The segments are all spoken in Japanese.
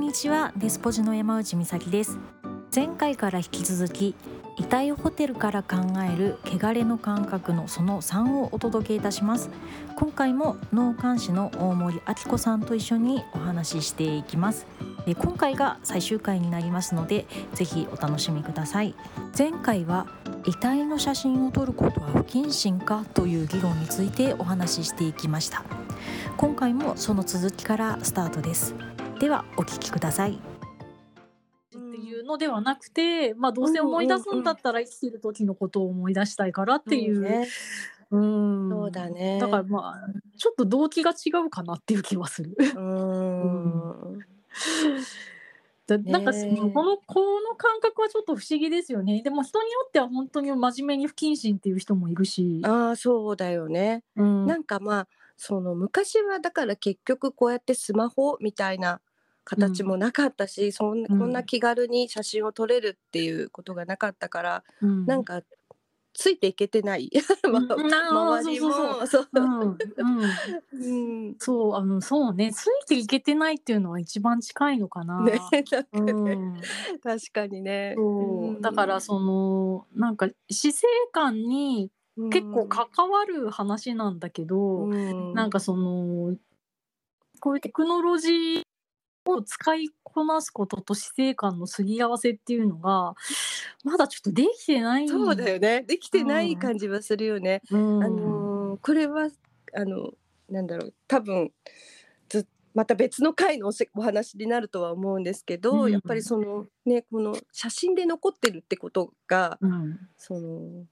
んにちは。デスポジの山内美咲です。前回から引き続き遺体ホテルから考える汚れの感覚のその3をお届けいたします。今回も脳幹視の大森明子さんと一緒にお話ししていきます。で今回が最終回になりますのでぜひお楽しみください。前回は遺体の写真を撮ることは不謹慎かという議論についてお話ししていきました。今回もその続きからスタートです。ではお聞きくださいっていうのではなくて、まあ、どうせ思い出すんだったら生きてる時のことを思い出したいからっていう。ね、うんそうだね。だからまあちょっと動機が違うかなっていう気はする。うん。だなんかそのこのこの感覚はちょっと不思議ですよね。でも人によっては本当に真面目に不謹慎っていう人もいるし。ああ、そうだよね。うんなんかまあ、その昔はだから結局こうやってスマホみたいな形もなかったし、そんうん。こんな気軽に写真を撮れるっていうことがなかったから、うん。なんかついていけてない。周りそうそうも、そう。あのそうね。ついていけてないっていうのは一番近いのかな。確かにね。そう。だからそのなんか死生観にうん。結構関わる話なんだけど、うん。なんかそのこういうテクノロジーを使いこなすことと死生観のすり合わせっていうのがまだちょっとできてない。そうだよね。できてなうんい感じはするよね。うんあのーこれはあのなんだろう多分ずまた別の回のおせお話になるとは思うんですけど、うんやっぱりそのねこの写真で残ってるってことがうんその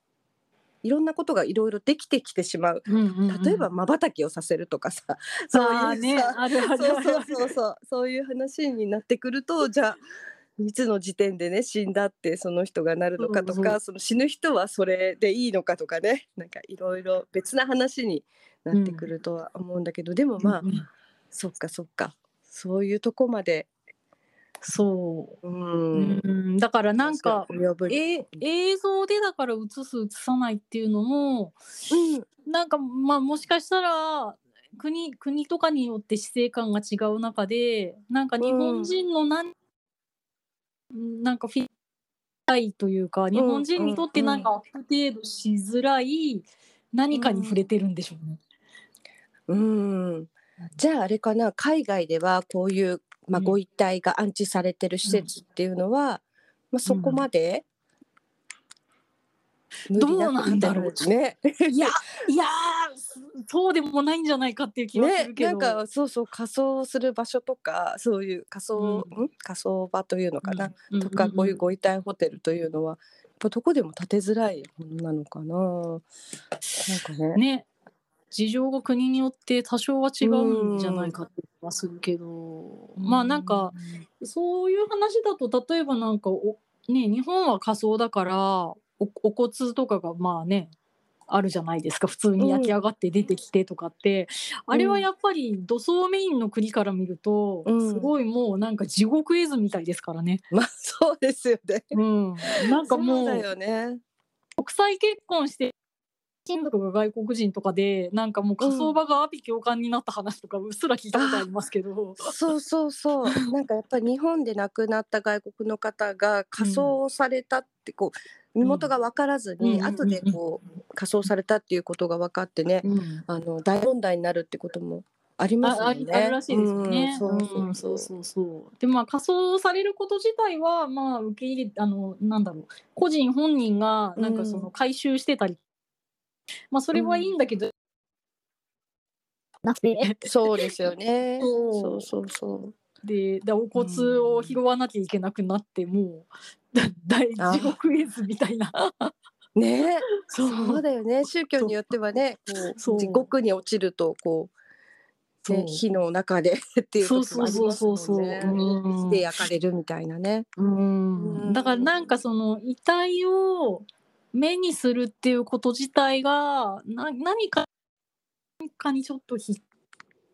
いろんなことがいろいろできてきてしまう。うんうんうん。例えば瞬きをさせるとかさ、そういうさ、そうそうそうそう。そういう話になってくるとじゃあいつの時点でね死んだってその人がなるのかとそうかその死ぬ人はそれでいいのかとかね。なんかいろいろ別な話になってくるとは思うんだけど、でもまあ、うんうん。そっかそっか。そういうとこまで、そう。う、ん。うん。だからなんかえ映像でだから映す映さないっていうのもうん。なんかまあもしかしたら国国とかによって死生観が違う中でなんか日本人のなん、なんかフィたいというか日本人にとってなんかアップデートしづらい何かに触れてるんでしょうね。うん、じゃああれかな海外ではこういう、まあ、うんご遺体が安置されてる施設っていうのは、まあ、そこまで、どうなんだろうね。いやいやーそうでもないんじゃないかっていう気はすねる、けど。なんかそうそう仮装する場所とかそういう仮装、うんん？仮装場というのかな、うんとかこういうご遺体ホテルというのはやっぱどこでも建てづらいものなのかな。なんかね。ね事情が国によって多少は違うんじゃないかって気はするけど、まあなんかそういう話だと例えばなんかおね日本は仮想だからおお骨とかがまあねあるじゃないですか。普通に焼き上がって出てきてとかって、あれはやっぱり土葬メインの国から見ると、うん。すごいもうなんか地獄絵図みたいですからね。まあそうですよね。うん、なんかもそうだよね。国際結婚して親族が外国人とかでなんかもう火葬場が阿鼻教官になった話とかうっすら聞いたことありますけど、そうそうそう。なんかやっぱり日本で亡くなった外国の方が仮装されたってこう身元が分からずに、うん。後でこう仮装されたっていうことが分かってね、うん。あの大問題になるってこともありますよね。りあるらしいですよね。そうそうそう。そうでまあ仮装されること自体はまあ受け入れあのなんだろう。個人本人がなんかその回収してたり、まあそれはいいん。だけど、なくて。そうですよね。そう。そうそうそう。ででお骨を拾わなきゃいけなくなって、もうだ大地獄絵図みたいな。ね、そう。そうだよね。宗教によってはね、こそう。う地獄に落ちるとこう、ね、そう。火の中で っていうこともありますそうそうそうそう。もん。ね。で焼かれるみたいなね。うん。だからなんかその遺体を目にするっていうこと自体がな何か何かにちょっとひ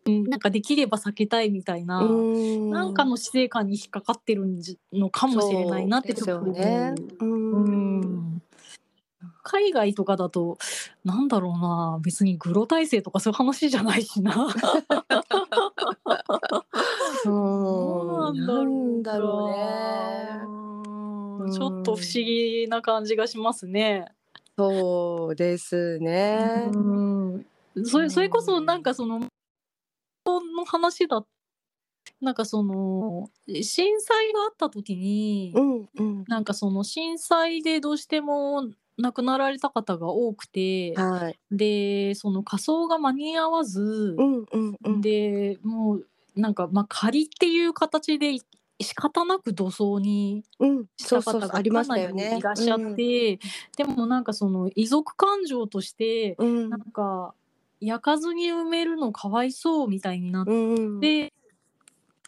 うんなんかできれば避けたいみたいな、うん。なんかの死生観に引っかかってるんじのかもしれないなってちょっとね。海外とかだとなんだろうな別にグロ体制とかそういう話じゃないしな。どうなんだろな感じがしますね。そうですね。うん、それそれこそなんかそのの話だなんかその震災があった時に、うんうん。なんかその震災でどうしても亡くなられた方が多くて、はい。でその火葬が間に合わずう、んうんうん。でもうなんかまあ仮っていう形で仕方なく土葬にうん、した方が。いらっしゃって、でもなんかその遺族感情としてうん。うんなんか焼かずに埋めるのかわいそうみたいになっうんうん。て、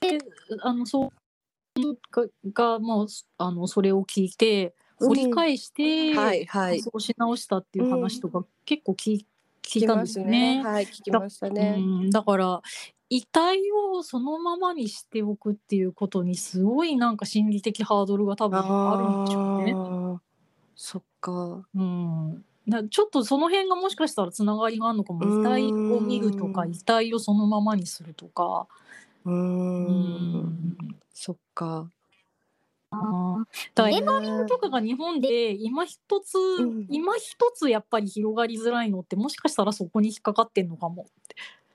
であのそうががもうあのそれを聞いて掘り返して、はいはい。そうし直したっていう話とか結構聞い聞いたんですよね。はい、聞きましたね。うん、だから遺体をそのままにしておくっていうことにすごいなんか心理的ハードルが多分あるんでしょうね。そっか。うん、だちょっとその辺がもしかしたらつながりがあるのかも遺体を見るとかうん遺体をそのままにするとか。うんんそっか。エマリンとかが日本で今一つ、ん今一つやっぱり広がりづらいのってもしかしたらそこに引っかかってんのかも。あ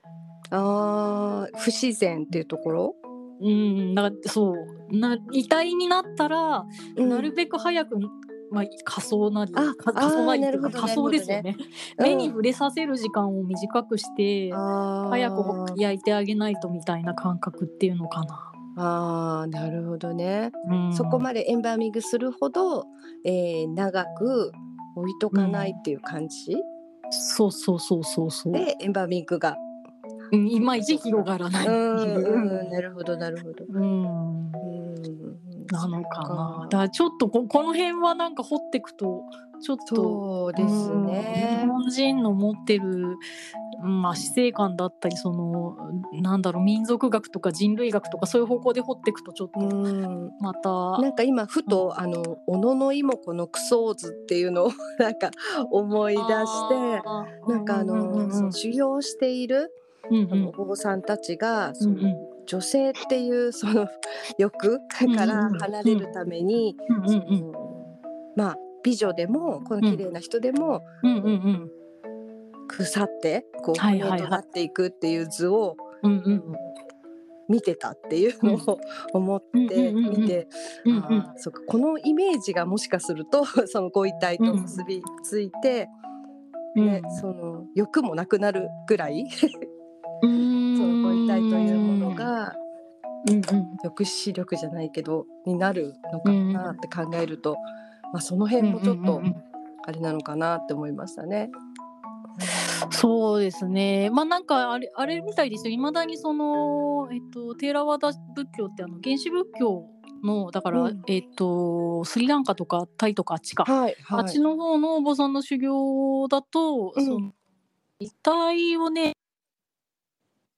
あ、不自然っていうところ？うん、だそうな遺体になったら、うんなるべく早く、まあ、仮装なり仮装なりっていうか仮装ですよね目に触れさせる時間を短くして、早早く焼いてあげないとみたいな感覚っていうのかな。ああ、なるほどね。うん、そこまでエンバーミングするほど、えー、長く置いとかないっていう感じ、そうそうそうそうそう。でエンバーミングが。うんいまいち広がらないう。んうん、なるほどなるほど。うんうん、なのかな。だちょっとここの辺はなんか掘っていくとちょっとそうですうん日ね。本人の持ってる、うんまあ、死生観だったりそのなんだろう民族学とか人類学とかそういう方向で掘っていくとちょっとうん、また、なんか今ふと、あの小野の妹子のクソーズっていうのを なんか思い出してなんかあの修行しているうんあのお坊さんたちが、そのうんうん。女性っていう その欲から離れるために、うんうんまあ美女でもこの綺麗な人でもうんうんうん。腐ってこう骨となっていくっていう図をうんうん見てたっていうのを思ってうんうんうんうん。見てこのイメージがもしかすると そのご遺体と結びついて、うん。ね、その欲もなくなるぐらいうんそのご遺体というものがうんうん。抑止力じゃないけどになるのかなって考えると、まあ、その辺もちょっとあれなのかなって思いましたね。そうですね。まあなんかあれあれみたいですよ。いまだにそのえっとテーラワダ仏教ってあの原始仏教のだから、うん。えっとスリランカとかタイとかあっちか、はいはい。あっちの方のお坊さんの修行だと、うん。その遺体をね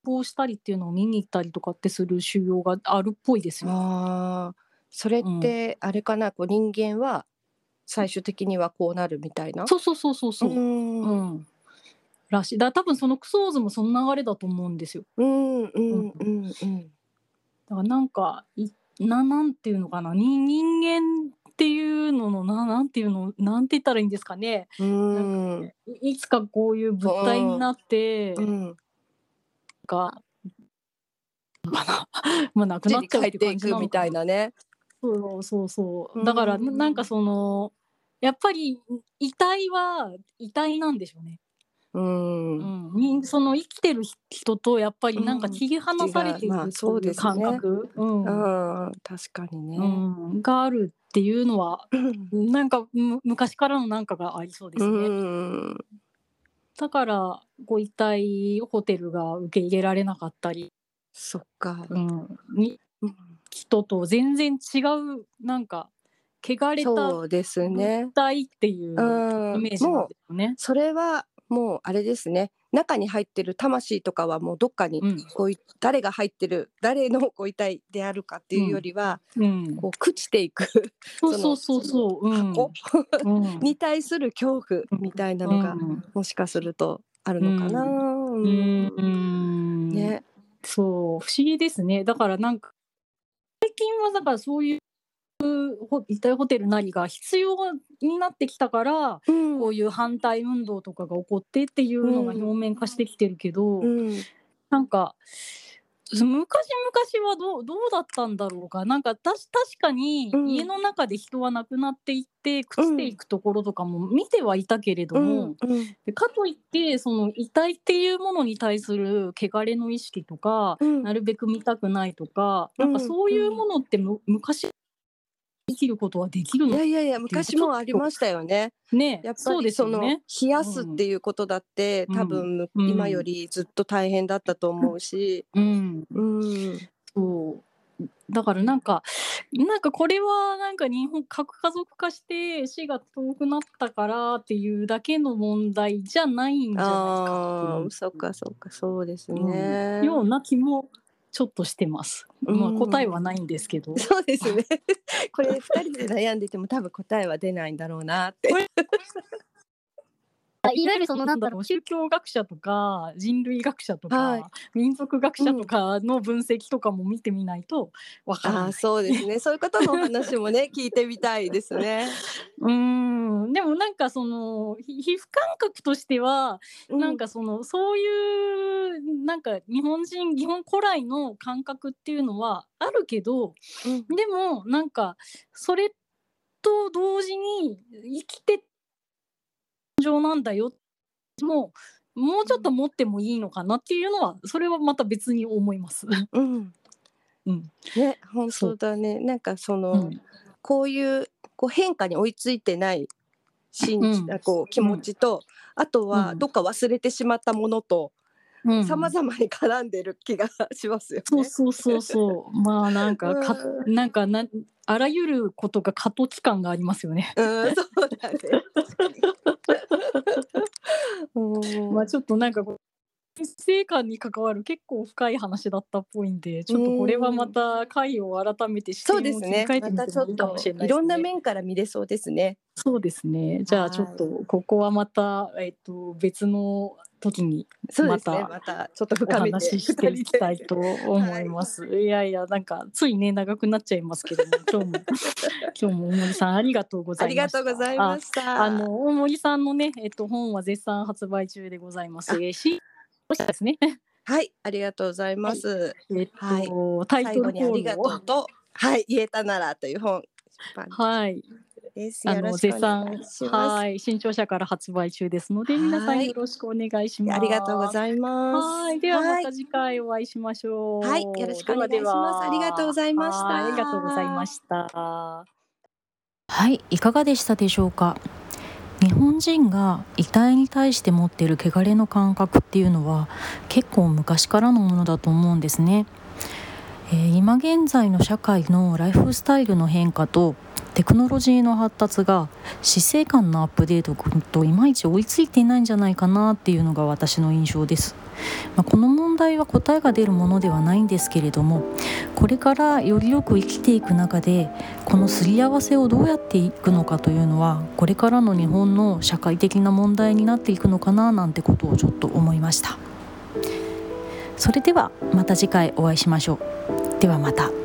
こうしたりっていうのを見に行ったりとかってする修行があるっぽいですよ。あーそれってあれかな、こう人間は最終的にはこうなるみたいな？そうそうそうそうそう。ううんん。らしい。だ多分そのクソーズもその流れだと思うんですよ。うんうんうんうんだからなんかいななんていうのかな？に人間っていうののななんていうの？なんて言ったらいいんですかね？うんいいつかこういう物体になって、うんがまあ なくなっちゃうっていくみたいなね。そうそうそう。うんだからなんかそのやっぱり遺体は遺体なんでしょうね、うん。うん、にその生きてる人とやっぱりなんか切り離されているっていうですね。感覚、うん。うん確かにね。うん、があるっていうのは なんかむ昔からのなんかがありそうですね。うんだからご遺体ホテルが受け入れられなかったり、そっか。うん、にうん人と全然違うなんか汚れたですね物。体っていううんイメージなんですよね。それはもうあれですね。中に入ってる魂とかはもうどっかにうん。こうい誰が入ってる誰のご遺体であるかっていうよりは、うん、こう朽ちていくそうそうそうそう。うん。に対する恐怖みたいなのがうん。もしかするとあるのかな。ううん。ん。ね。そう。不思議ですね。だからなんか最近はだからそういう遺体ホテルなりが必要になってきたから、うん。こういう反対運動とかが起こってっていうのが表面化してきてるけど、うん。なんか昔々はどうどうだったんだろうか。なんかたし確かにうん。家の中で人は亡くなっていって朽ちていくところとかも見てはいたけれども、うん。うん。でかといってその遺体っていうものに対する汚れの意識とか、うん。なるべく見たくないとか、うんなん。かそういうものってむ昔生きることはできるのいやいやいや昔もありましたよね。ねやっぱそうでりそのね。冷やすっていうことだって、うん。多分うん。今よりずっと大変だったと思うし、うん、うん、そう。だからなんかなんかこれはなんか日本核家族化して死が遠くなったからっていうだけの問題じゃないんじゃないかああ、そっかそっかそうですね。ような気もちょっとしてます。まあうん答えはないんですけど。そうですね。これ二人で悩んでても多分答えは出ないんだろうなって。いわゆるそのなんだろう宗教学者とか人類学者とか、はい民族学者とかの分析とかも見てみないとわからない。ああ、そうですね。そういう方のお話もね 聞いてみたいですね。うーんでもなんかそのひ皮膚感覚としてはうなんかそのそういうなんか日本人日本古来の感覚っていうのはあるけどうんでもなんかそれと同時に生きて情なんだよ。もうもうちょっと持ってもいいのかなっていうのはそれはまた別に思います。うん、うん。ね本当だね。なんかその、うん。こういうこう変化に追いついてない心じ、うん。あこう気持ちと、あとはうん。どっか忘れてしまったものとうん様々に絡んでる気がしますよね。そうそうそうそう まあなんかかうなんかなあらゆることが過渡期間がありますよね。うん、そうだね。まあちょっとなんかこう人生観に関わる結構深い話だったっぽいんでちょっとこれはまた回を改めて視そ点を切りうですね。替えてみてもいいかもとしれないですね。いろんな面から見れそうですね。そうですね。じゃはいあちょっとここはまたえっと別の時にそうですね。またまたちょっとお深めて話ししていきたいと思います。い、やいやなんかついね長くなっちゃいますけども 今日も 今日も大森さんありがとうござありいました。がとうございました。あの大森さんのねえっと本は絶賛発売中でございます。しですね。はい、ありがとうございます。えっと、はいタイ最トルコール後にありがとをうと、はい、言えたならという本。はいです。あの絶賛。はい新潮社から発売中ですのではい皆さんよろしくお願いします。ありがとうございます。はい、ではまはいた次回お会いしましょう。はいよろしくお願いしますありがとうございましたはいありがとうございました。はいいかがでしたでしょうか？日本人が遺体に対して持っている汚れの感覚っていうのは結構昔からのものだと思うんですね、えー今現在の社会のライフスタイルの変化とテクノロジーの発達が死生観のアップデートといまいち追いついていないんじゃないかなっていうのが私の印象です、まあ、この問題は答えが出るものではないんですけれどもこれからよりよく生きていく中でこのすり合わせをどうやっていくのかというのはこれからの日本の社会的な問題になっていくのかななんてことをちょっと思いました。それではまた次回お会いしましょう。ではまた。